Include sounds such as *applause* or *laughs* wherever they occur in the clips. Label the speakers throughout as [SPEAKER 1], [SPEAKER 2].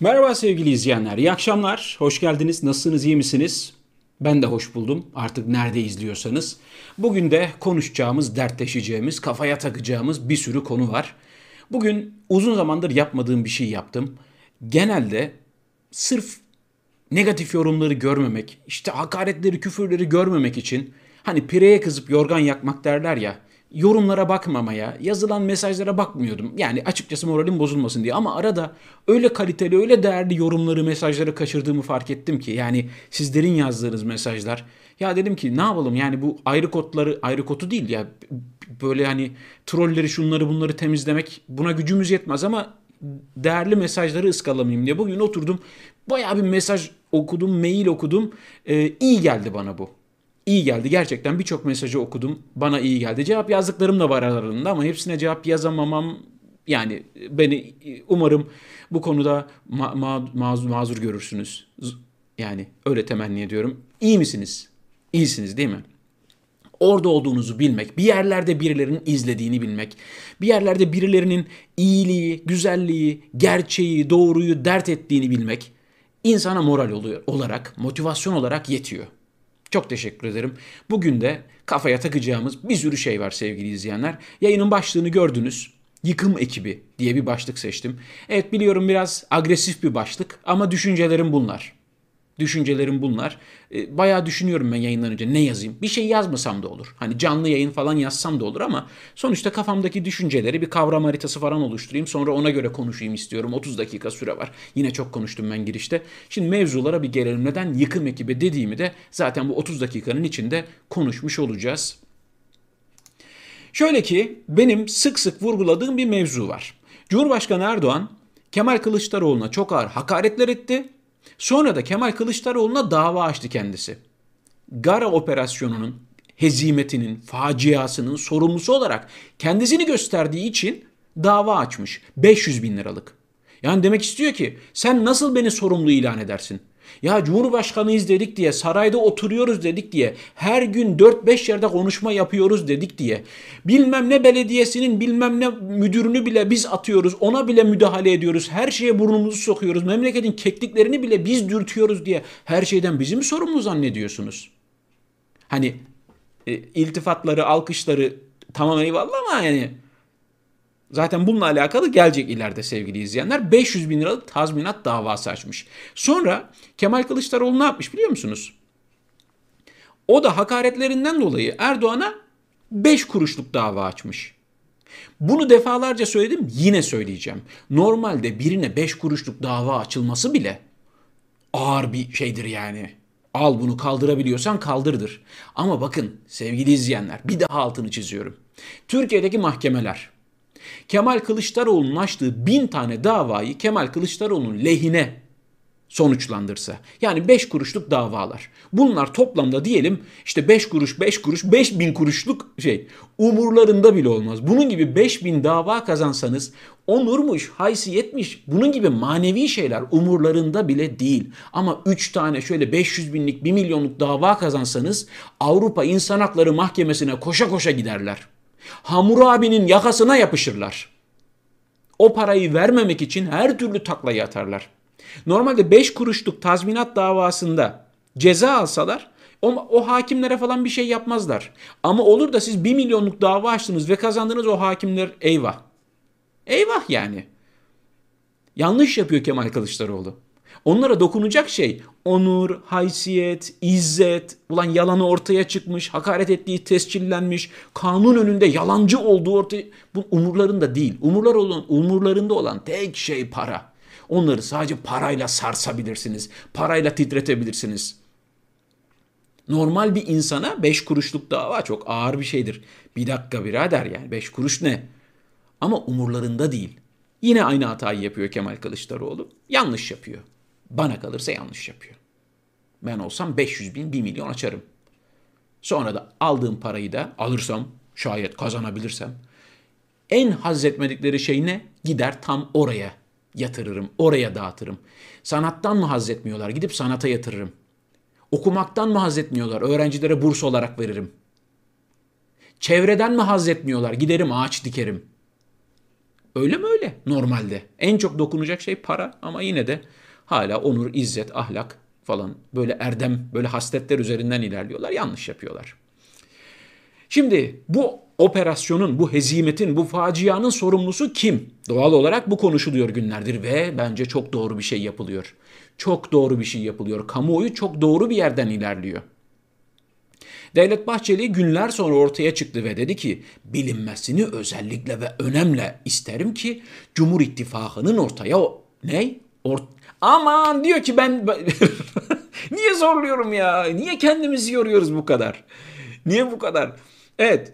[SPEAKER 1] Merhaba sevgili izleyenler, iyi akşamlar, hoş geldiniz, nasılsınız, iyi misiniz? Ben de hoş buldum, artık nerede izliyorsanız. Bugün de konuşacağımız, dertleşeceğimiz, kafaya takacağımız bir sürü konu var. Bugün uzun zamandır yapmadığım bir şey yaptım. Genelde sırf negatif yorumları görmemek, işte hakaretleri, küfürleri görmemek için hani pireye kızıp yorgan yakmak derler ya yorumlara bakmamaya, yazılan mesajlara bakmıyordum. Yani açıkçası moralim bozulmasın diye ama arada öyle kaliteli, öyle değerli yorumları, mesajları kaçırdığımı fark ettim ki yani sizlerin yazdığınız mesajlar. Ya dedim ki ne yapalım yani bu ayrı kodları, ayrı kodu değil ya böyle hani trolleri şunları bunları temizlemek buna gücümüz yetmez ama değerli mesajları ıskalamayayım diye bugün oturdum bayağı bir mesaj okudum, mail okudum. Ee, iyi geldi bana bu iyi geldi. Gerçekten birçok mesajı okudum. Bana iyi geldi. Cevap yazdıklarım da var aralarında ama hepsine cevap yazamamam yani beni umarım bu konuda ma- ma- mazur, mazur görürsünüz. Yani öyle temenni ediyorum. İyi misiniz? İyisiniz değil mi? Orada olduğunuzu bilmek, bir yerlerde birilerinin izlediğini bilmek, bir yerlerde birilerinin iyiliği, güzelliği, gerçeği, doğruyu dert ettiğini bilmek insana moral oluyor olarak, motivasyon olarak yetiyor. Çok teşekkür ederim. Bugün de kafaya takacağımız bir sürü şey var sevgili izleyenler. Yayının başlığını gördünüz. Yıkım ekibi diye bir başlık seçtim. Evet biliyorum biraz agresif bir başlık ama düşüncelerim bunlar. Düşüncelerim bunlar. E, bayağı düşünüyorum ben yayından önce ne yazayım. Bir şey yazmasam da olur. Hani canlı yayın falan yazsam da olur ama sonuçta kafamdaki düşünceleri bir kavram haritası falan oluşturayım. Sonra ona göre konuşayım istiyorum. 30 dakika süre var. Yine çok konuştum ben girişte. Şimdi mevzulara bir gelelim. Neden yıkım ekibi dediğimi de zaten bu 30 dakikanın içinde konuşmuş olacağız. Şöyle ki benim sık sık vurguladığım bir mevzu var. Cumhurbaşkanı Erdoğan Kemal Kılıçdaroğlu'na çok ağır hakaretler etti Sonra da Kemal Kılıçdaroğlu'na dava açtı kendisi. Gara operasyonunun hezimetinin, faciasının sorumlusu olarak kendisini gösterdiği için dava açmış. 500 bin liralık. Yani demek istiyor ki sen nasıl beni sorumlu ilan edersin? Ya Cumhurbaşkanıyız dedik diye, sarayda oturuyoruz dedik diye, her gün 4-5 yerde konuşma yapıyoruz dedik diye, bilmem ne belediyesinin bilmem ne müdürünü bile biz atıyoruz, ona bile müdahale ediyoruz, her şeye burnumuzu sokuyoruz, memleketin kekliklerini bile biz dürtüyoruz diye her şeyden bizi mi sorumlu zannediyorsunuz? Hani e, iltifatları, alkışları tamam eyvallah ama yani Zaten bununla alakalı gelecek ileride sevgili izleyenler. 500 bin liralık tazminat davası açmış. Sonra Kemal Kılıçdaroğlu ne yapmış biliyor musunuz? O da hakaretlerinden dolayı Erdoğan'a 5 kuruşluk dava açmış. Bunu defalarca söyledim yine söyleyeceğim. Normalde birine 5 kuruşluk dava açılması bile ağır bir şeydir yani. Al bunu kaldırabiliyorsan kaldırdır. Ama bakın sevgili izleyenler bir daha altını çiziyorum. Türkiye'deki mahkemeler Kemal Kılıçdaroğlu'nun açtığı bin tane davayı Kemal Kılıçdaroğlu'nun lehine sonuçlandırsa. Yani 5 kuruşluk davalar. Bunlar toplamda diyelim işte 5 kuruş 5 kuruş 5 bin kuruşluk şey umurlarında bile olmaz. Bunun gibi 5 bin dava kazansanız onurmuş, haysiyetmiş bunun gibi manevi şeyler umurlarında bile değil. Ama 3 tane şöyle 500 binlik 1 milyonluk dava kazansanız Avrupa İnsan Hakları Mahkemesi'ne koşa koşa giderler. Hammurabi'nin yakasına yapışırlar. O parayı vermemek için her türlü taklayı atarlar. Normalde 5 kuruşluk tazminat davasında ceza alsalar o, o hakimlere falan bir şey yapmazlar. Ama olur da siz 1 milyonluk dava açtınız ve kazandınız o hakimler eyvah. Eyvah yani. Yanlış yapıyor Kemal Kılıçdaroğlu. Onlara dokunacak şey onur, haysiyet, izzet, ulan yalanı ortaya çıkmış, hakaret ettiği tescillenmiş, kanun önünde yalancı olduğu ortaya bu umurlarında değil. Umurlar olan umurlarında olan tek şey para. Onları sadece parayla sarsabilirsiniz. Parayla titretebilirsiniz. Normal bir insana 5 kuruşluk dava çok ağır bir şeydir. Bir dakika birader yani 5 kuruş ne? Ama umurlarında değil. Yine aynı hatayı yapıyor Kemal Kılıçdaroğlu. Yanlış yapıyor. Bana kalırsa yanlış yapıyor. Ben olsam 500 bin, 1 milyon açarım. Sonra da aldığım parayı da alırsam, şayet kazanabilirsem, en haz etmedikleri şey ne? Gider tam oraya yatırırım, oraya dağıtırım. Sanattan mı haz etmiyorlar? Gidip sanata yatırırım. Okumaktan mı haz etmiyorlar? Öğrencilere burs olarak veririm. Çevreden mi haz etmiyorlar? Giderim ağaç dikerim. Öyle mi öyle normalde? En çok dokunacak şey para ama yine de hala onur, izzet, ahlak falan böyle erdem, böyle hasletler üzerinden ilerliyorlar. Yanlış yapıyorlar. Şimdi bu operasyonun, bu hezimetin, bu facianın sorumlusu kim? Doğal olarak bu konuşuluyor günlerdir ve bence çok doğru bir şey yapılıyor. Çok doğru bir şey yapılıyor. Kamuoyu çok doğru bir yerden ilerliyor. Devlet Bahçeli günler sonra ortaya çıktı ve dedi ki bilinmesini özellikle ve önemle isterim ki Cumhur İttifakı'nın ortaya o ne? Or Aman diyor ki ben *laughs* niye zorluyorum ya? Niye kendimizi yoruyoruz bu kadar? Niye bu kadar? Evet.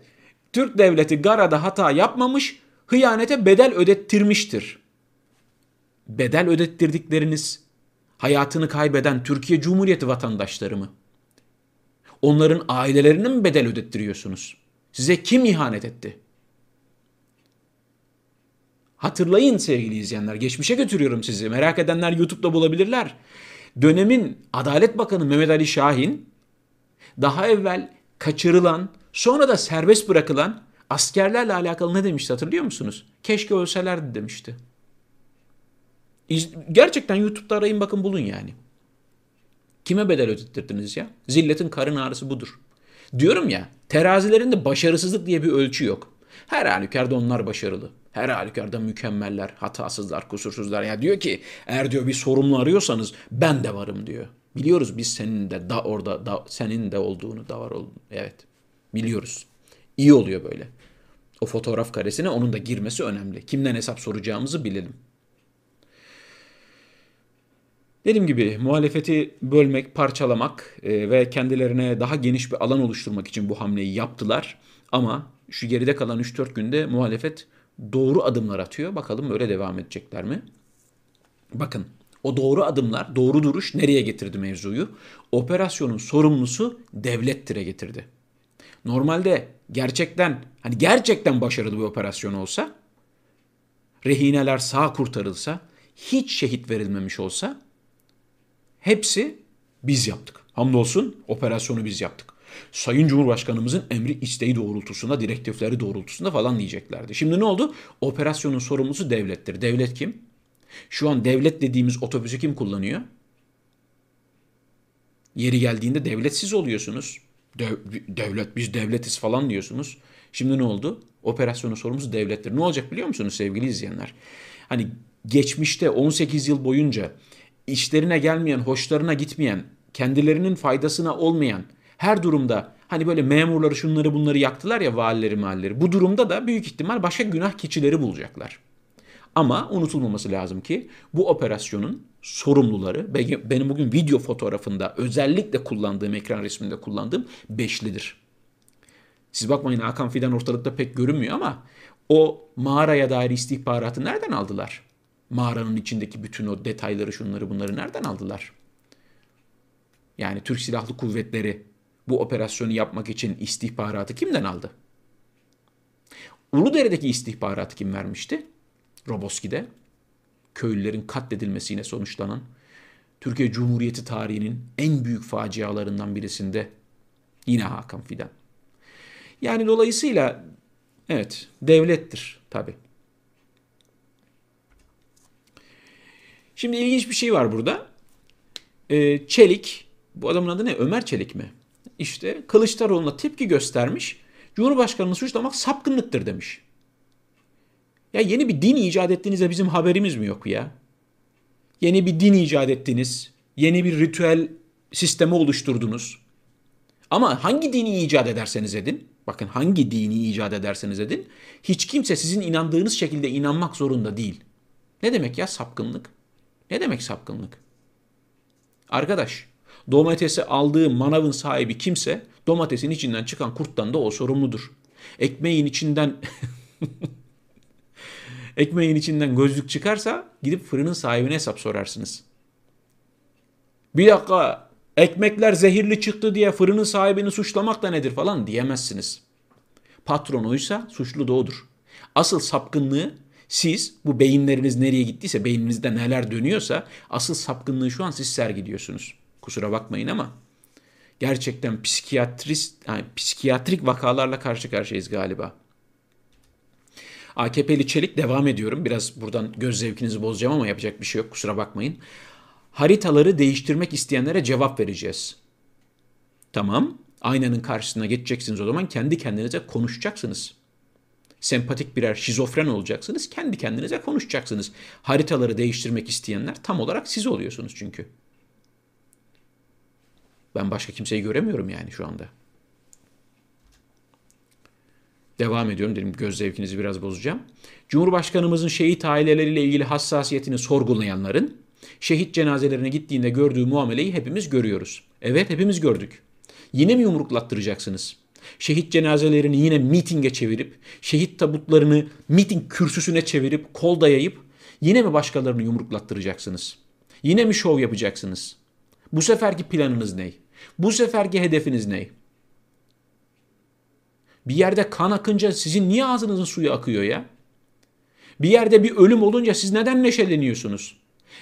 [SPEAKER 1] Türk devleti Gara'da hata yapmamış, hıyanete bedel ödettirmiştir. Bedel ödettirdikleriniz hayatını kaybeden Türkiye Cumhuriyeti vatandaşları mı? Onların ailelerine mi bedel ödettiriyorsunuz? Size kim ihanet etti? Hatırlayın sevgili izleyenler. Geçmişe götürüyorum sizi. Merak edenler YouTube'da bulabilirler. Dönemin Adalet Bakanı Mehmet Ali Şahin daha evvel kaçırılan, sonra da serbest bırakılan askerlerle alakalı ne demişti hatırlıyor musunuz? Keşke ölselerdi demişti. Gerçekten YouTube'da arayın bakın bulun yani. Kime bedel ödettirdiniz ya? Zilletin karın ağrısı budur. Diyorum ya terazilerinde başarısızlık diye bir ölçü yok. Her halükarda onlar başarılı. Her halükarda mükemmeller, hatasızlar, kusursuzlar. Ya diyor ki eğer diyor bir sorumlu arıyorsanız ben de varım diyor. Biliyoruz biz senin de da orada da, senin de olduğunu da var olduğunu. Evet. Biliyoruz. İyi oluyor böyle. O fotoğraf karesine onun da girmesi önemli. Kimden hesap soracağımızı bilelim. Dediğim gibi muhalefeti bölmek, parçalamak e, ve kendilerine daha geniş bir alan oluşturmak için bu hamleyi yaptılar. Ama şu geride kalan 3-4 günde muhalefet doğru adımlar atıyor. Bakalım öyle devam edecekler mi? Bakın o doğru adımlar, doğru duruş nereye getirdi mevzuyu? Operasyonun sorumlusu devlettire getirdi. Normalde gerçekten hani gerçekten başarılı bir operasyon olsa, rehineler sağ kurtarılsa, hiç şehit verilmemiş olsa hepsi biz yaptık. Hamdolsun operasyonu biz yaptık. Sayın Cumhurbaşkanımızın emri isteği doğrultusunda, direktifleri doğrultusunda falan diyeceklerdi. Şimdi ne oldu? Operasyonun sorumlusu devlettir. Devlet kim? Şu an devlet dediğimiz otobüsü kim kullanıyor? Yeri geldiğinde devlet siz oluyorsunuz. Dev, devlet biz devletiz falan diyorsunuz. Şimdi ne oldu? Operasyonun sorumlusu devlettir. Ne olacak biliyor musunuz sevgili izleyenler? Hani geçmişte 18 yıl boyunca işlerine gelmeyen, hoşlarına gitmeyen, kendilerinin faydasına olmayan her durumda hani böyle memurları şunları bunları yaktılar ya valileri mahalleri. Bu durumda da büyük ihtimal başka günah keçileri bulacaklar. Ama unutulmaması lazım ki bu operasyonun sorumluları benim bugün video fotoğrafında özellikle kullandığım ekran resminde kullandığım beşlidir. Siz bakmayın Hakan Fidan ortalıkta pek görünmüyor ama o mağaraya dair istihbaratı nereden aldılar? Mağaranın içindeki bütün o detayları şunları bunları nereden aldılar? Yani Türk Silahlı Kuvvetleri bu operasyonu yapmak için istihbaratı kimden aldı? Uludere'deki istihbaratı kim vermişti? Roboski'de köylülerin katledilmesiyle sonuçlanan Türkiye Cumhuriyeti tarihinin en büyük facialarından birisinde yine Hakan Fidan. Yani dolayısıyla evet devlettir tabi. Şimdi ilginç bir şey var burada. Ee, Çelik, bu adamın adı ne? Ömer Çelik mi? İşte Kılıçdaroğlu'na tepki göstermiş. Cumhurbaşkanını suçlamak sapkınlıktır demiş. Ya yeni bir din icat ettiğinizde bizim haberimiz mi yok ya? Yeni bir din icat ettiniz. Yeni bir ritüel sistemi oluşturdunuz. Ama hangi dini icat ederseniz edin, bakın hangi dini icat ederseniz edin, hiç kimse sizin inandığınız şekilde inanmak zorunda değil. Ne demek ya sapkınlık? Ne demek sapkınlık? Arkadaş, domatesi aldığı manavın sahibi kimse domatesin içinden çıkan kurttan da o sorumludur. Ekmeğin içinden *laughs* ekmeğin içinden gözlük çıkarsa gidip fırının sahibine hesap sorarsınız. Bir dakika ekmekler zehirli çıktı diye fırının sahibini suçlamak da nedir falan diyemezsiniz. Patron oysa suçlu da odur. Asıl sapkınlığı siz bu beyinleriniz nereye gittiyse beyninizde neler dönüyorsa asıl sapkınlığı şu an siz sergiliyorsunuz. Kusura bakmayın ama gerçekten psikiyatrist yani psikiyatrik vakalarla karşı karşıyayız galiba. AKP'li Çelik devam ediyorum. Biraz buradan göz zevkinizi bozacağım ama yapacak bir şey yok kusura bakmayın. Haritaları değiştirmek isteyenlere cevap vereceğiz. Tamam. Aynanın karşısına geçeceksiniz o zaman kendi kendinize konuşacaksınız. Sempatik birer şizofren olacaksınız. Kendi kendinize konuşacaksınız. Haritaları değiştirmek isteyenler tam olarak siz oluyorsunuz çünkü. Ben başka kimseyi göremiyorum yani şu anda. Devam ediyorum dedim göz zevkinizi biraz bozacağım. Cumhurbaşkanımızın şehit aileleriyle ilgili hassasiyetini sorgulayanların şehit cenazelerine gittiğinde gördüğü muameleyi hepimiz görüyoruz. Evet hepimiz gördük. Yine mi yumruklattıracaksınız? Şehit cenazelerini yine mitinge çevirip, şehit tabutlarını miting kürsüsüne çevirip, kol dayayıp yine mi başkalarını yumruklattıracaksınız? Yine mi şov yapacaksınız? Bu seferki planınız ne? Bu seferki hedefiniz ne? Bir yerde kan akınca sizin niye ağzınızın suyu akıyor ya? Bir yerde bir ölüm olunca siz neden neşeleniyorsunuz?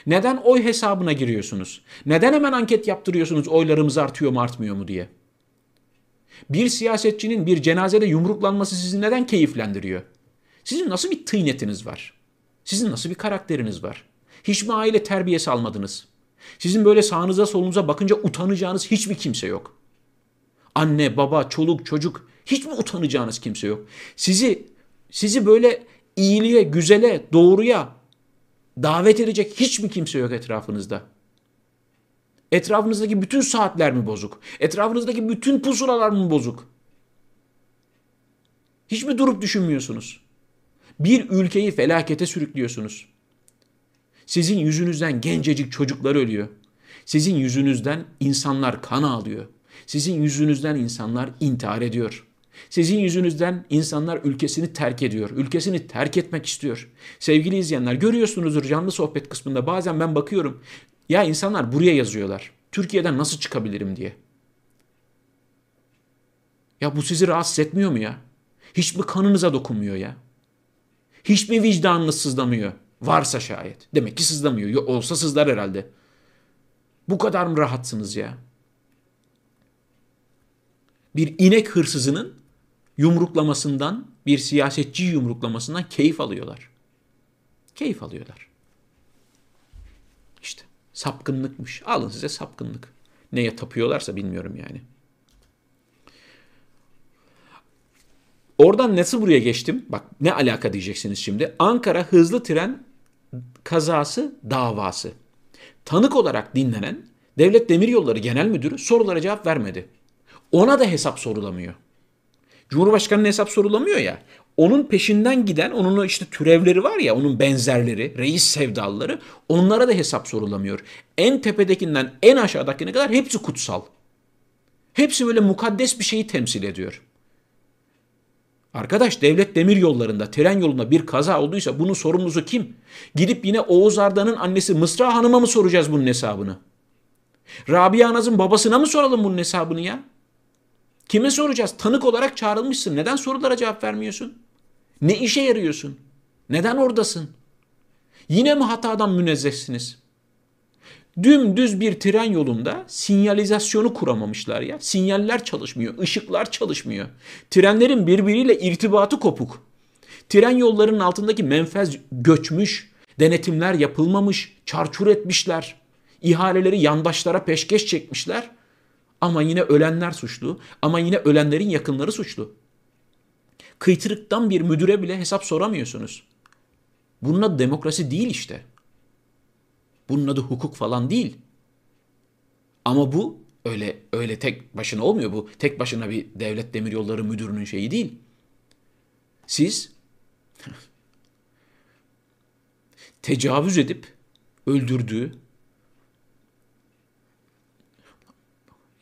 [SPEAKER 1] Neden oy hesabına giriyorsunuz? Neden hemen anket yaptırıyorsunuz oylarımız artıyor mu artmıyor mu diye? Bir siyasetçinin bir cenazede yumruklanması sizi neden keyiflendiriyor? Sizin nasıl bir tıynetiniz var? Sizin nasıl bir karakteriniz var? Hiç mi aile terbiyesi almadınız? Sizin böyle sağınıza solunuza bakınca utanacağınız hiçbir kimse yok. Anne, baba, çoluk, çocuk hiç mi utanacağınız kimse yok? Sizi sizi böyle iyiliğe, güzele, doğruya davet edecek hiç mi kimse yok etrafınızda? Etrafınızdaki bütün saatler mi bozuk? Etrafınızdaki bütün pusulalar mı bozuk? Hiç mi durup düşünmüyorsunuz? Bir ülkeyi felakete sürüklüyorsunuz. Sizin yüzünüzden gencecik çocuklar ölüyor. Sizin yüzünüzden insanlar kan ağlıyor. Sizin yüzünüzden insanlar intihar ediyor. Sizin yüzünüzden insanlar ülkesini terk ediyor. Ülkesini terk etmek istiyor. Sevgili izleyenler görüyorsunuzdur canlı sohbet kısmında bazen ben bakıyorum. Ya insanlar buraya yazıyorlar. Türkiye'den nasıl çıkabilirim diye. Ya bu sizi rahatsız etmiyor mu ya? Hiç mi kanınıza dokunmuyor ya? Hiç mi vicdanınız sızlamıyor? Varsa şayet. Demek ki sızlamıyor. Olsa sızlar herhalde. Bu kadar mı rahatsınız ya? Bir inek hırsızının yumruklamasından, bir siyasetçi yumruklamasından keyif alıyorlar. Keyif alıyorlar. İşte sapkınlıkmış. Alın size sapkınlık. Neye tapıyorlarsa bilmiyorum yani. Oradan nasıl buraya geçtim? Bak ne alaka diyeceksiniz şimdi. Ankara hızlı tren kazası davası. Tanık olarak dinlenen Devlet Demiryolları Genel Müdürü sorulara cevap vermedi. Ona da hesap sorulamıyor. Cumhurbaşkanı'nın hesap sorulamıyor ya. Onun peşinden giden, onun işte türevleri var ya, onun benzerleri, reis sevdalıları, onlara da hesap sorulamıyor. En tepedekinden en aşağıdakine kadar hepsi kutsal. Hepsi böyle mukaddes bir şeyi temsil ediyor. Arkadaş devlet demir yollarında, tren yolunda bir kaza olduysa bunun sorumlusu kim? Gidip yine Oğuz Arda'nın annesi Mısra Hanım'a mı soracağız bunun hesabını? Rabia Naz'ın babasına mı soralım bunun hesabını ya? Kime soracağız? Tanık olarak çağrılmışsın. Neden sorulara cevap vermiyorsun? Ne işe yarıyorsun? Neden oradasın? Yine mi hatadan münezzehsiniz? Dümdüz bir tren yolunda sinyalizasyonu kuramamışlar ya. Sinyaller çalışmıyor, ışıklar çalışmıyor. Trenlerin birbiriyle irtibatı kopuk. Tren yollarının altındaki menfez göçmüş, denetimler yapılmamış, çarçur etmişler. İhaleleri yandaşlara peşkeş çekmişler. Ama yine ölenler suçlu. Ama yine ölenlerin yakınları suçlu. Kıytırıktan bir müdüre bile hesap soramıyorsunuz. Bunun adı demokrasi değil işte. Bunun adı hukuk falan değil. Ama bu öyle öyle tek başına olmuyor. Bu tek başına bir devlet demiryolları müdürünün şeyi değil. Siz *laughs* tecavüz edip öldürdüğü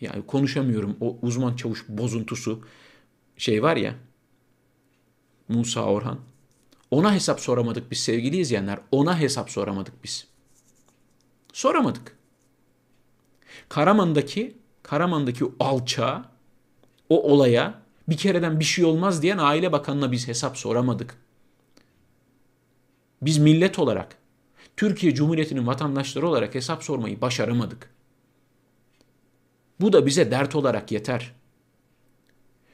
[SPEAKER 1] yani konuşamıyorum o uzman çavuş bozuntusu şey var ya Musa Orhan ona hesap soramadık biz sevgili izleyenler ona hesap soramadık biz. Soramadık. Karaman'daki Karaman'daki o alçağa o olaya bir kereden bir şey olmaz diyen Aile Bakanı'na biz hesap soramadık. Biz millet olarak Türkiye Cumhuriyeti'nin vatandaşları olarak hesap sormayı başaramadık. Bu da bize dert olarak yeter.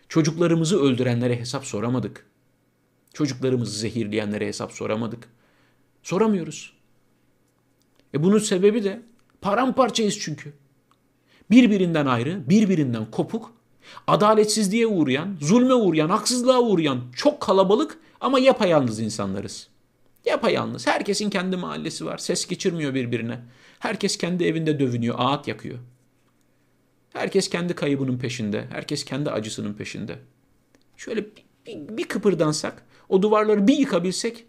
[SPEAKER 1] Çocuklarımızı öldürenlere hesap soramadık. Çocuklarımızı zehirleyenlere hesap soramadık. Soramıyoruz. E bunun sebebi de paramparçayız çünkü. Birbirinden ayrı, birbirinden kopuk, adaletsizliğe uğrayan, zulme uğrayan, haksızlığa uğrayan çok kalabalık ama yapayalnız insanlarız. Yapayalnız. Herkesin kendi mahallesi var. Ses geçirmiyor birbirine. Herkes kendi evinde dövünüyor, ağıt yakıyor. Herkes kendi kaybının peşinde. Herkes kendi acısının peşinde. Şöyle bir, bir, bir kıpırdansak, o duvarları bir yıkabilsek,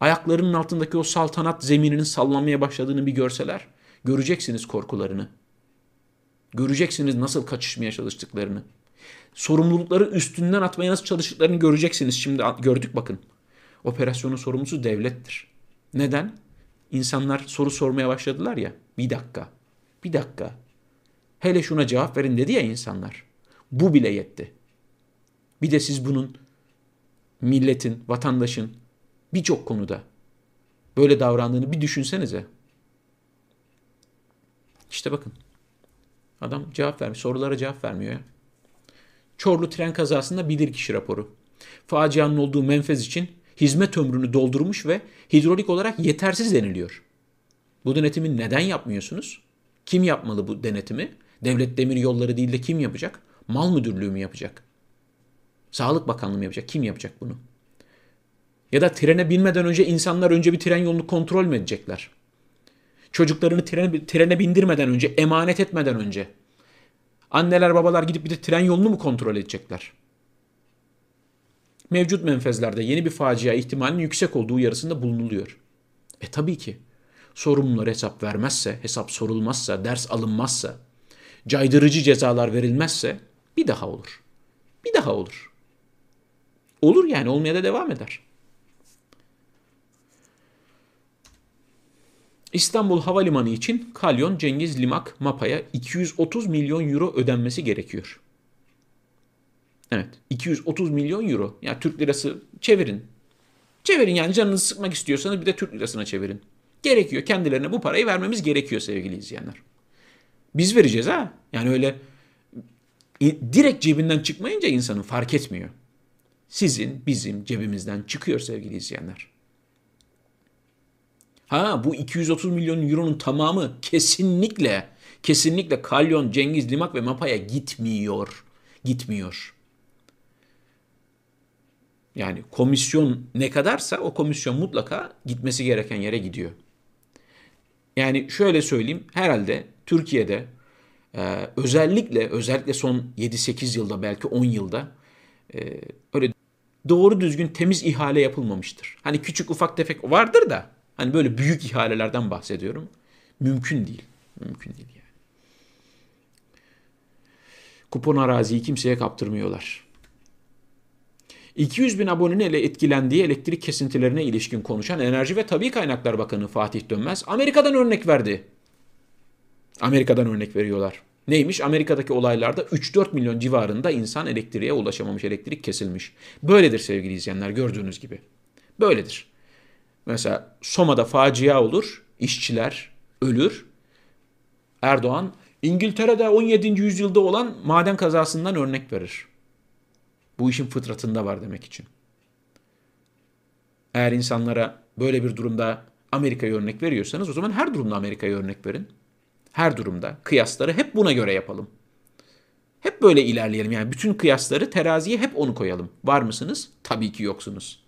[SPEAKER 1] ayaklarının altındaki o saltanat zemininin sallanmaya başladığını bir görseler, göreceksiniz korkularını. Göreceksiniz nasıl kaçışmaya çalıştıklarını. Sorumlulukları üstünden atmaya nasıl çalıştıklarını göreceksiniz. Şimdi gördük bakın. Operasyonun sorumlusu devlettir. Neden? İnsanlar soru sormaya başladılar ya. Bir dakika. Bir dakika. Hele şuna cevap verin dedi ya insanlar. Bu bile yetti. Bir de siz bunun milletin, vatandaşın birçok konuda böyle davrandığını bir düşünsenize. İşte bakın. Adam cevap vermiyor. Sorulara cevap vermiyor ya. Çorlu tren kazasında bilirkişi raporu. Facianın olduğu menfez için hizmet ömrünü doldurmuş ve hidrolik olarak yetersiz deniliyor. Bu denetimi neden yapmıyorsunuz? Kim yapmalı bu denetimi? Devlet Demir Yolları değil de kim yapacak? Mal Müdürlüğü mü yapacak? Sağlık Bakanlığı mı yapacak? Kim yapacak bunu? Ya da trene binmeden önce insanlar önce bir tren yolunu kontrol mü edecekler? Çocuklarını trene, trene bindirmeden önce, emanet etmeden önce anneler babalar gidip bir de tren yolunu mu kontrol edecekler? Mevcut menfezlerde yeni bir facia ihtimalinin yüksek olduğu yarısında bulunuluyor. E tabii ki sorumlular hesap vermezse, hesap sorulmazsa, ders alınmazsa, caydırıcı cezalar verilmezse bir daha olur. Bir daha olur. Olur yani olmaya da devam eder. İstanbul Havalimanı için Kalyon Cengiz Limak MAPA'ya 230 milyon euro ödenmesi gerekiyor. Evet 230 milyon euro. Yani Türk lirası çevirin. Çevirin yani canınızı sıkmak istiyorsanız bir de Türk lirasına çevirin. Gerekiyor. Kendilerine bu parayı vermemiz gerekiyor sevgili izleyenler. Biz vereceğiz ha. Yani öyle direkt cebinden çıkmayınca insanın fark etmiyor. Sizin, bizim cebimizden çıkıyor sevgili izleyenler. Ha bu 230 milyon euronun tamamı kesinlikle kesinlikle Kalyon, Cengiz, Limak ve Mapa'ya gitmiyor. Gitmiyor. Yani komisyon ne kadarsa o komisyon mutlaka gitmesi gereken yere gidiyor. Yani şöyle söyleyeyim herhalde Türkiye'de e, özellikle özellikle son 7-8 yılda belki 10 yılda e, öyle doğru düzgün temiz ihale yapılmamıştır. Hani küçük ufak tefek vardır da hani böyle büyük ihalelerden bahsediyorum. Mümkün değil. Mümkün değil yani. Kupon araziyi kimseye kaptırmıyorlar. 200 bin abonenin ele etkilendiği elektrik kesintilerine ilişkin konuşan Enerji ve Tabi Kaynaklar Bakanı Fatih Dönmez Amerika'dan örnek verdi. Amerika'dan örnek veriyorlar. Neymiş? Amerika'daki olaylarda 3-4 milyon civarında insan elektriğe ulaşamamış, elektrik kesilmiş. Böyledir sevgili izleyenler gördüğünüz gibi. Böyledir. Mesela Soma'da facia olur, işçiler ölür. Erdoğan İngiltere'de 17. yüzyılda olan maden kazasından örnek verir. Bu işin fıtratında var demek için. Eğer insanlara böyle bir durumda Amerika'ya örnek veriyorsanız o zaman her durumda Amerika'ya örnek verin. Her durumda kıyasları hep buna göre yapalım. Hep böyle ilerleyelim. Yani bütün kıyasları teraziye hep onu koyalım. Var mısınız? Tabii ki yoksunuz.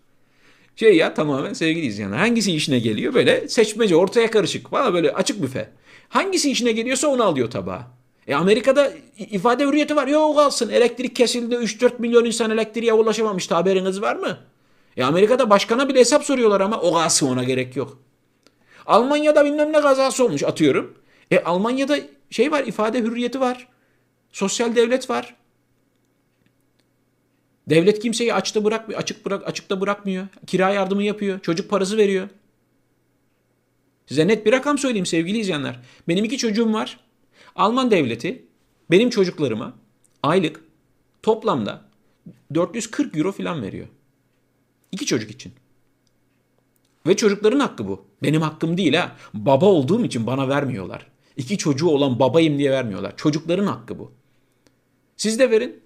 [SPEAKER 1] Şey ya tamamen sevgili izleyenler. Hangisi işine geliyor? Böyle seçmece ortaya karışık. Valla böyle açık büfe. Hangisi işine geliyorsa onu alıyor tabağa. E Amerika'da ifade hürriyeti var. Yok alsın. Elektrik kesildi. 3-4 milyon insan elektriğe ulaşamamıştı. Haberiniz var mı? E Amerika'da başkana bile hesap soruyorlar ama o kalsın ona gerek yok. Almanya'da bilmem ne kazası olmuş atıyorum. E Almanya'da şey var ifade hürriyeti var. Sosyal devlet var. Devlet kimseyi açta bırakmıyor, açık bırak açıkta bırakmıyor. Kira yardımı yapıyor, çocuk parası veriyor. Size net bir rakam söyleyeyim sevgili izleyenler. Benim iki çocuğum var. Alman devleti benim çocuklarıma aylık toplamda 440 euro falan veriyor. İki çocuk için. Ve çocukların hakkı bu. Benim hakkım değil ha. Baba olduğum için bana vermiyorlar. İki çocuğu olan babayım diye vermiyorlar. Çocukların hakkı bu. Siz de verin.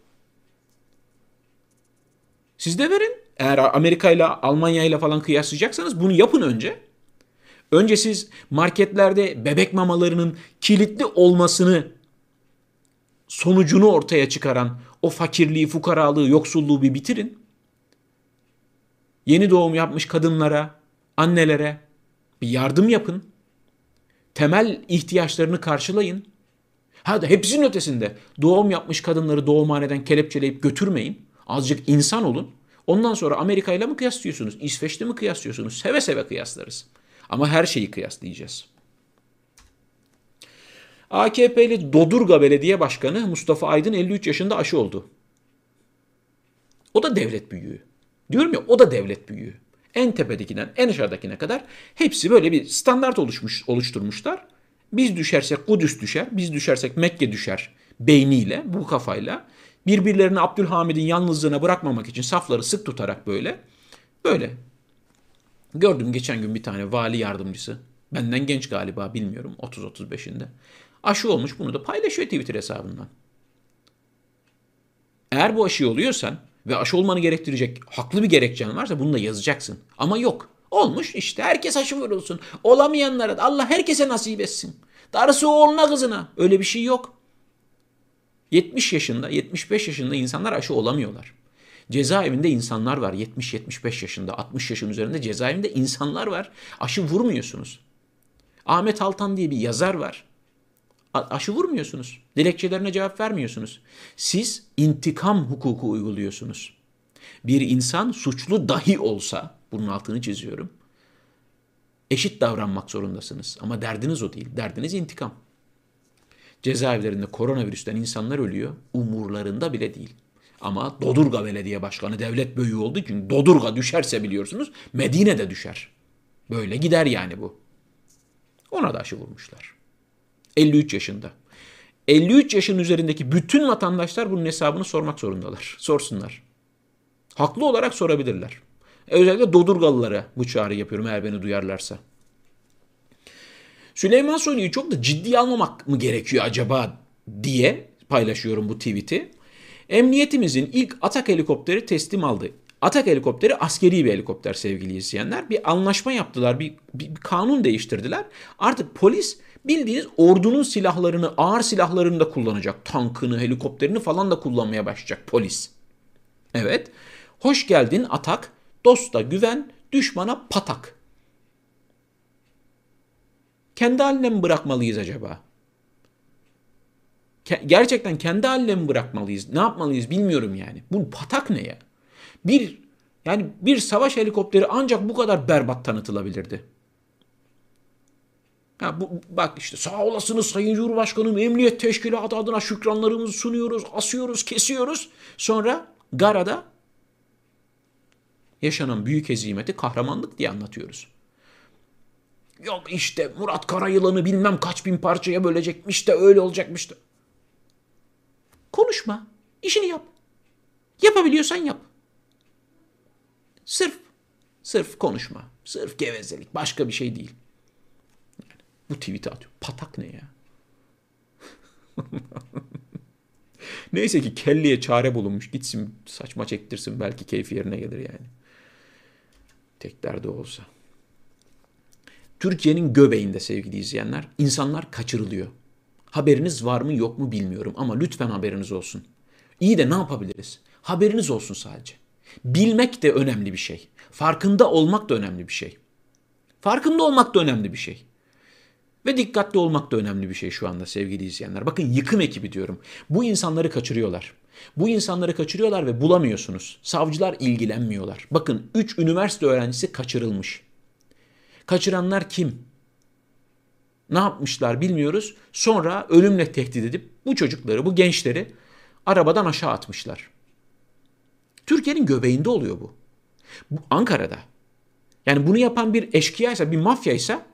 [SPEAKER 1] Siz de verin. Eğer Amerika ile Almanya ile falan kıyaslayacaksanız bunu yapın önce. Önce siz marketlerde bebek mamalarının kilitli olmasını sonucunu ortaya çıkaran o fakirliği, fukaralığı, yoksulluğu bir bitirin. Yeni doğum yapmış kadınlara, annelere bir yardım yapın. Temel ihtiyaçlarını karşılayın. Ha da hepsinin ötesinde doğum yapmış kadınları doğumhaneden kelepçeleyip götürmeyin. Azıcık insan olun. Ondan sonra Amerika ile mi kıyaslıyorsunuz? İsveç'te mi kıyaslıyorsunuz? Seve seve kıyaslarız. Ama her şeyi kıyaslayacağız. AKP'li Dodurga Belediye Başkanı Mustafa Aydın 53 yaşında aşı oldu. O da devlet büyüğü. Diyorum ya o da devlet büyüğü. En tepedekinden en aşağıdakine kadar hepsi böyle bir standart oluşmuş, oluşturmuşlar. Biz düşersek Kudüs düşer, biz düşersek Mekke düşer beyniyle, bu kafayla. Birbirlerini Abdülhamid'in yalnızlığına bırakmamak için safları sık tutarak böyle. Böyle. Gördüm geçen gün bir tane vali yardımcısı. Benden genç galiba bilmiyorum 30-35'inde. Aşı olmuş bunu da paylaşıyor Twitter hesabından. Eğer bu aşı oluyorsan ve aşı olmanı gerektirecek haklı bir gerekçen varsa bunu da yazacaksın. Ama yok. Olmuş işte herkes aşı vurulsun. Olamayanlara da Allah herkese nasip etsin. Darısı oğluna kızına. Öyle bir şey yok. 70 yaşında, 75 yaşında insanlar aşı olamıyorlar. Cezaevinde insanlar var 70-75 yaşında, 60 yaşın üzerinde cezaevinde insanlar var. Aşı vurmuyorsunuz. Ahmet Altan diye bir yazar var. Aşı vurmuyorsunuz. Dilekçelerine cevap vermiyorsunuz. Siz intikam hukuku uyguluyorsunuz. Bir insan suçlu dahi olsa, bunun altını çiziyorum, eşit davranmak zorundasınız. Ama derdiniz o değil. Derdiniz intikam. Cezaevlerinde koronavirüsten insanlar ölüyor. Umurlarında bile değil. Ama Dodurga Belediye Başkanı devlet büyüğü olduğu için Dodurga düşerse biliyorsunuz Medine de düşer. Böyle gider yani bu. Ona da aşı vurmuşlar. 53 yaşında. 53 yaşın üzerindeki bütün vatandaşlar bunun hesabını sormak zorundalar. Sorsunlar. Haklı olarak sorabilirler. Özellikle Dodurgalılara bu çağrı yapıyorum eğer beni duyarlarsa. Süleyman Soylu'yu çok da ciddiye almamak mı gerekiyor acaba diye paylaşıyorum bu tweet'i. Emniyetimizin ilk Atak helikopteri teslim aldı. Atak helikopteri askeri bir helikopter sevgili izleyenler. Bir anlaşma yaptılar, bir, bir, bir kanun değiştirdiler. Artık polis bildiğiniz ordunun silahlarını, ağır silahlarını da kullanacak. Tankını, helikopterini falan da kullanmaya başlayacak polis. Evet. Hoş geldin Atak. Dosta güven, düşmana patak. Kendi haline mi bırakmalıyız acaba? gerçekten kendi haline mi bırakmalıyız? Ne yapmalıyız bilmiyorum yani. Bu patak ne ya? Bir yani bir savaş helikopteri ancak bu kadar berbat tanıtılabilirdi. Ya bu, bak işte sağ olasınız Sayın Cumhurbaşkanım Emniyet Teşkilatı adına şükranlarımızı sunuyoruz, asıyoruz, kesiyoruz. Sonra Gara'da yaşanan büyük hezimeti kahramanlık diye anlatıyoruz. Yok işte Murat Karayılan'ı bilmem kaç bin parçaya bölecekmiş de öyle olacakmış da. Konuşma. İşini yap. Yapabiliyorsan yap. Sırf, sırf konuşma. Sırf gevezelik. Başka bir şey değil. Yani bu tweet'i atıyor. Patak ne ya? *laughs* Neyse ki kelleye çare bulunmuş. Gitsin saçma çektirsin. Belki keyfi yerine gelir yani. Tek derdi olsa. Türkiye'nin göbeğinde sevgili izleyenler insanlar kaçırılıyor. Haberiniz var mı yok mu bilmiyorum ama lütfen haberiniz olsun. İyi de ne yapabiliriz? Haberiniz olsun sadece. Bilmek de önemli bir şey. Farkında olmak da önemli bir şey. Farkında olmak da önemli bir şey. Ve dikkatli olmak da önemli bir şey şu anda sevgili izleyenler. Bakın yıkım ekibi diyorum. Bu insanları kaçırıyorlar. Bu insanları kaçırıyorlar ve bulamıyorsunuz. Savcılar ilgilenmiyorlar. Bakın 3 üniversite öğrencisi kaçırılmış. Kaçıranlar kim? ne yapmışlar bilmiyoruz. Sonra ölümle tehdit edip bu çocukları, bu gençleri arabadan aşağı atmışlar. Türkiye'nin göbeğinde oluyor bu. bu Ankara'da. Yani bunu yapan bir eşkıyaysa, bir mafyaysa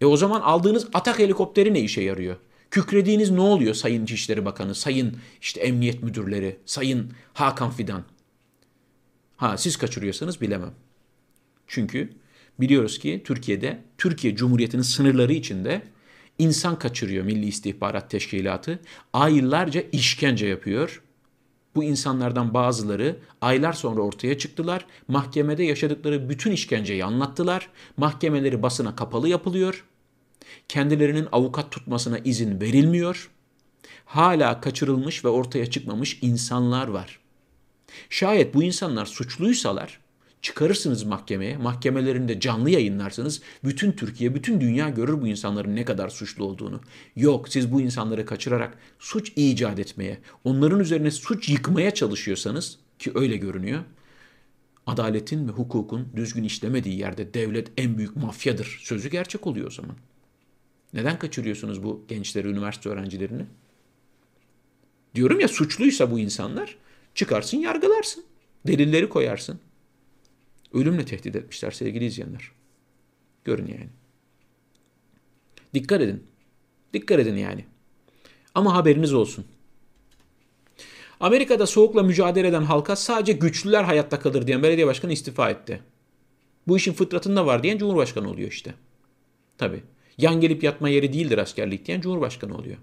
[SPEAKER 1] e o zaman aldığınız atak helikopteri ne işe yarıyor? Kükrediğiniz ne oluyor Sayın İçişleri Bakanı, Sayın işte Emniyet Müdürleri, Sayın Hakan Fidan? Ha siz kaçırıyorsanız bilemem. Çünkü biliyoruz ki Türkiye'de, Türkiye Cumhuriyeti'nin sınırları içinde insan kaçırıyor Milli İstihbarat Teşkilatı. Aylarca işkence yapıyor. Bu insanlardan bazıları aylar sonra ortaya çıktılar. Mahkemede yaşadıkları bütün işkenceyi anlattılar. Mahkemeleri basına kapalı yapılıyor. Kendilerinin avukat tutmasına izin verilmiyor. Hala kaçırılmış ve ortaya çıkmamış insanlar var. Şayet bu insanlar suçluysalar çıkarırsınız mahkemeye, mahkemelerinde canlı yayınlarsınız. Bütün Türkiye, bütün dünya görür bu insanların ne kadar suçlu olduğunu. Yok siz bu insanları kaçırarak suç icat etmeye, onların üzerine suç yıkmaya çalışıyorsanız ki öyle görünüyor. Adaletin ve hukukun düzgün işlemediği yerde devlet en büyük mafyadır sözü gerçek oluyor o zaman. Neden kaçırıyorsunuz bu gençleri, üniversite öğrencilerini? Diyorum ya suçluysa bu insanlar çıkarsın yargılarsın. Delilleri koyarsın. Ölümle tehdit etmişler sevgili izleyenler. Görün yani. Dikkat edin. Dikkat edin yani. Ama haberiniz olsun. Amerika'da soğukla mücadele eden halka sadece güçlüler hayatta kalır diyen belediye başkanı istifa etti. Bu işin fıtratında var diyen cumhurbaşkanı oluyor işte. Tabi. Yan gelip yatma yeri değildir askerlik diyen cumhurbaşkanı oluyor.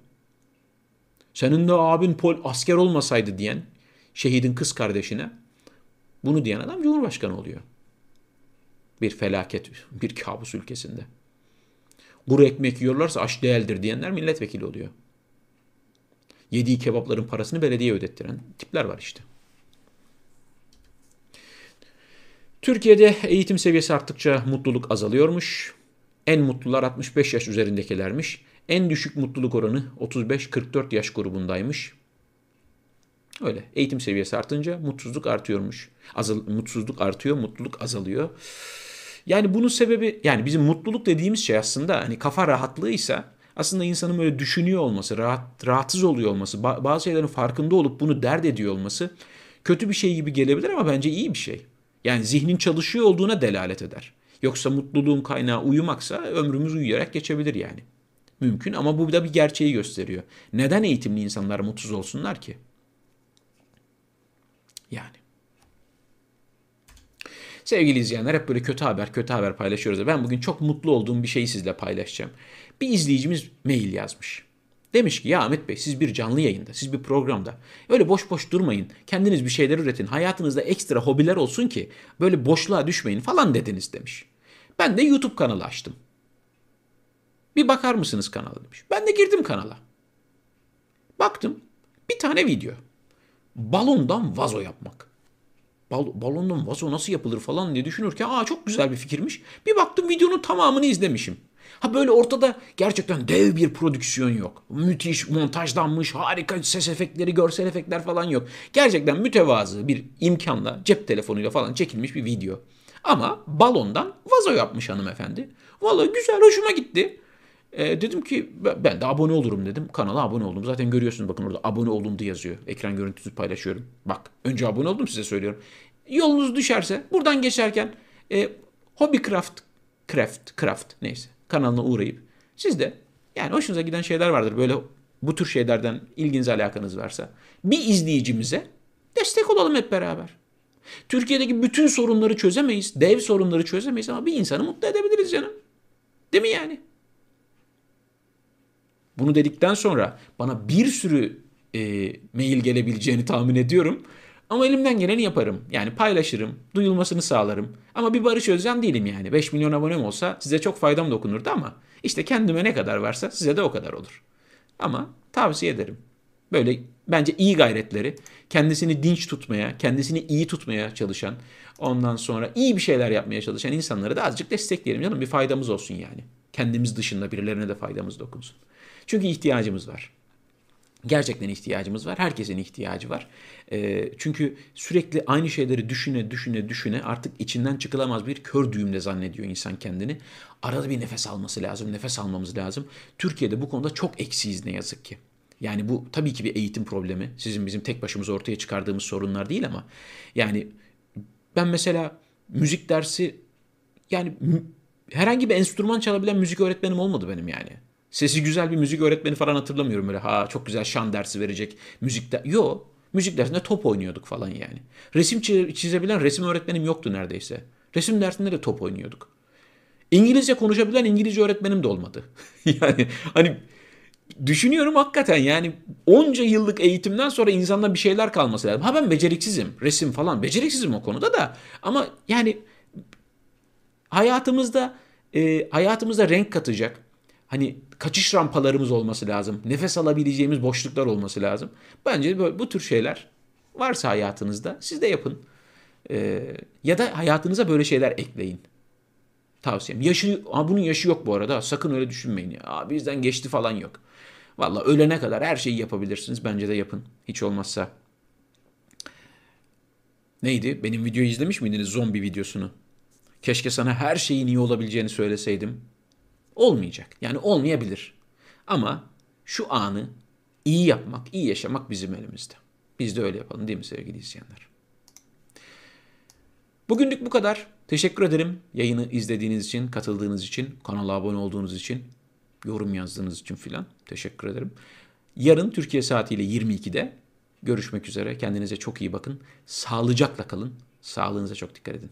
[SPEAKER 1] Senin de abin pol asker olmasaydı diyen şehidin kız kardeşine bunu diyen adam cumhurbaşkanı oluyor bir felaket, bir kabus ülkesinde. Kuru ekmek yiyorlarsa aç değildir diyenler milletvekili oluyor. Yediği kebapların parasını belediye ödettiren tipler var işte. Türkiye'de eğitim seviyesi arttıkça mutluluk azalıyormuş. En mutlular 65 yaş üzerindekilermiş. En düşük mutluluk oranı 35-44 yaş grubundaymış. Öyle. Eğitim seviyesi artınca mutsuzluk artıyormuş. Azal, mutsuzluk artıyor, mutluluk azalıyor. Yani bunun sebebi yani bizim mutluluk dediğimiz şey aslında hani kafa rahatlığıysa aslında insanın böyle düşünüyor olması, rahat, rahatsız oluyor olması, bazı şeylerin farkında olup bunu dert ediyor olması kötü bir şey gibi gelebilir ama bence iyi bir şey. Yani zihnin çalışıyor olduğuna delalet eder. Yoksa mutluluğun kaynağı uyumaksa ömrümüz uyuyarak geçebilir yani. Mümkün ama bu da bir gerçeği gösteriyor. Neden eğitimli insanlar mutsuz olsunlar ki? Yani. Sevgili izleyenler hep böyle kötü haber kötü haber paylaşıyoruz. Ben bugün çok mutlu olduğum bir şeyi sizle paylaşacağım. Bir izleyicimiz mail yazmış. Demiş ki ya Ahmet Bey siz bir canlı yayında, siz bir programda öyle boş boş durmayın. Kendiniz bir şeyler üretin. Hayatınızda ekstra hobiler olsun ki böyle boşluğa düşmeyin falan dediniz demiş. Ben de YouTube kanalı açtım. Bir bakar mısınız kanala demiş. Ben de girdim kanala. Baktım bir tane video. Balondan vazo yapmak bal, balondan vazo nasıl yapılır falan diye düşünürken aa çok güzel bir fikirmiş. Bir baktım videonun tamamını izlemişim. Ha böyle ortada gerçekten dev bir prodüksiyon yok. Müthiş montajlanmış, harika ses efektleri, görsel efektler falan yok. Gerçekten mütevazı bir imkanla cep telefonuyla falan çekilmiş bir video. Ama balondan vazo yapmış hanımefendi. Valla güzel hoşuma gitti. E, dedim ki ben de abone olurum dedim. Kanala abone oldum. Zaten görüyorsunuz bakın orada abone oldum diye yazıyor. Ekran görüntüsü paylaşıyorum. Bak önce abone oldum size söylüyorum. Yolunuz düşerse buradan geçerken e, Hobbycraft Craft Craft neyse kanalına uğrayıp siz de yani hoşunuza giden şeyler vardır. Böyle bu tür şeylerden ilginiz alakanız varsa bir izleyicimize destek olalım hep beraber. Türkiye'deki bütün sorunları çözemeyiz. Dev sorunları çözemeyiz ama bir insanı mutlu edebiliriz canım. Değil mi yani? Bunu dedikten sonra bana bir sürü e, mail gelebileceğini tahmin ediyorum. Ama elimden geleni yaparım. Yani paylaşırım, duyulmasını sağlarım. Ama bir Barış Özcan değilim yani. 5 milyon abonem olsa size çok faydam dokunurdu ama işte kendime ne kadar varsa size de o kadar olur. Ama tavsiye ederim. Böyle bence iyi gayretleri, kendisini dinç tutmaya, kendisini iyi tutmaya çalışan, ondan sonra iyi bir şeyler yapmaya çalışan insanları da azıcık destekleyelim. Canım bir faydamız olsun yani. Kendimiz dışında birilerine de faydamız dokunsun. Çünkü ihtiyacımız var. Gerçekten ihtiyacımız var. Herkesin ihtiyacı var. E, çünkü sürekli aynı şeyleri düşüne düşüne düşüne artık içinden çıkılamaz bir kör düğümle zannediyor insan kendini. Arada bir nefes alması lazım. Nefes almamız lazım. Türkiye'de bu konuda çok eksiyiz ne yazık ki. Yani bu tabii ki bir eğitim problemi. Sizin bizim tek başımıza ortaya çıkardığımız sorunlar değil ama yani ben mesela müzik dersi yani herhangi bir enstrüman çalabilen müzik öğretmenim olmadı benim yani. Sesi güzel bir müzik öğretmeni falan hatırlamıyorum böyle. Ha çok güzel şan dersi verecek müzikte. Yo müzik dersinde top oynuyorduk falan yani. Resim çizebilen resim öğretmenim yoktu neredeyse. Resim dersinde de top oynuyorduk. İngilizce konuşabilen İngilizce öğretmenim de olmadı. *laughs* yani hani düşünüyorum hakikaten yani onca yıllık eğitimden sonra insanda bir şeyler kalması lazım. Ha ben beceriksizim. Resim falan beceriksizim o konuda da. Ama yani hayatımızda e, hayatımıza renk katacak. Hani kaçış rampalarımız olması lazım. Nefes alabileceğimiz boşluklar olması lazım. Bence böyle, bu tür şeyler varsa hayatınızda siz de yapın. E, ya da hayatınıza böyle şeyler ekleyin. Tavsiyem. Yaşı, bunun yaşı yok bu arada. Sakın öyle düşünmeyin. Ya. Aa, bizden geçti falan yok. Valla ölene kadar her şeyi yapabilirsiniz. Bence de yapın. Hiç olmazsa. Neydi? Benim videoyu izlemiş miydiniz? Zombi videosunu. Keşke sana her şeyin iyi olabileceğini söyleseydim. Olmayacak. Yani olmayabilir. Ama şu anı iyi yapmak, iyi yaşamak bizim elimizde. Biz de öyle yapalım değil mi sevgili izleyenler? Bugünlük bu kadar. Teşekkür ederim yayını izlediğiniz için, katıldığınız için, kanala abone olduğunuz için, yorum yazdığınız için filan. Teşekkür ederim. Yarın Türkiye saatiyle 22'de görüşmek üzere. Kendinize çok iyi bakın. Sağlıcakla kalın. Sağlığınıza çok dikkat edin.